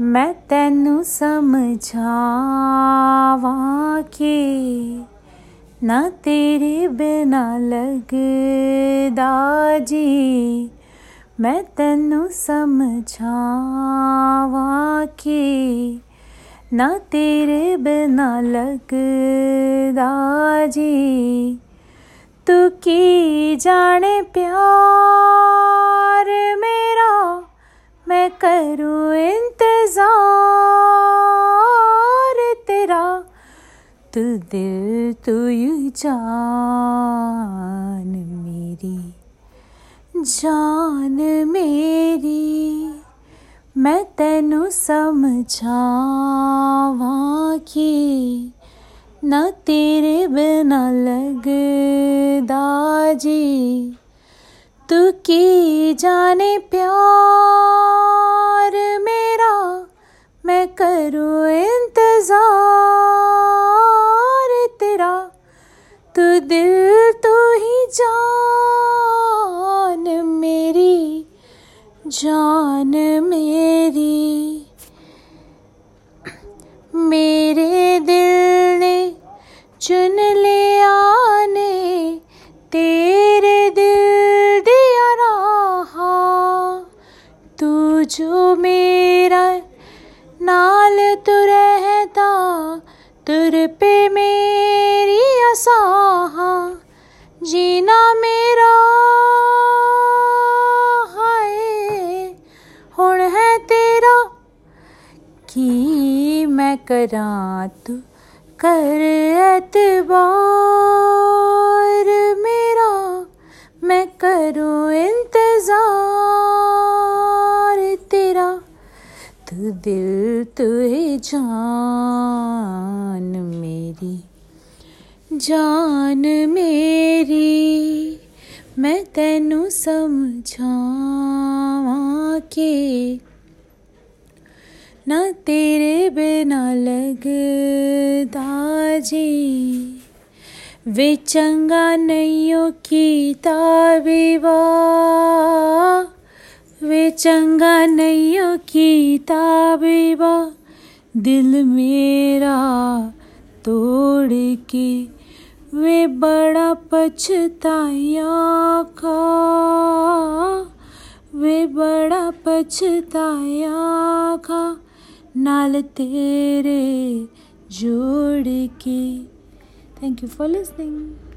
मैं तेनू समझावा के ना तेरे बिना लगदा जी। मैं तेनू समझावा के ना तेरे बिना लगदा जी। तू की जाने प्यार मेरा मैं करूँ तू दिल तू जान मेरी जान मेरी। मैं तेनू समझावां कि ना तेरे बिना लगदा जी। तू की जाने प्यार तू दिल तो ही जान मेरी जान मेरी। मेरे दिल ने चुन लिया ने तेरे दिल दिया रहा। तू जो मेरा नाल तू रहता, तुर पे मेरी असाहा जीना मेरा हाय। हुण है तेरा की मैं करा तू कर एतबार। मेरा मैं करूँ इंतज़ार। तेरा तू दिल तू ही जान मेरी। जान मेरी, मैं तेनू समझावां के ना तेरे बिना लगदा जी। वे चंगा नहीं कीता विवाह वे चंगा नहीं कीता विवाह दिल मेरा तोड़ के वे बड़ा पछताया का। वे बड़ा पछताया का। नाल तेरे जोड़ के। Thank you for listening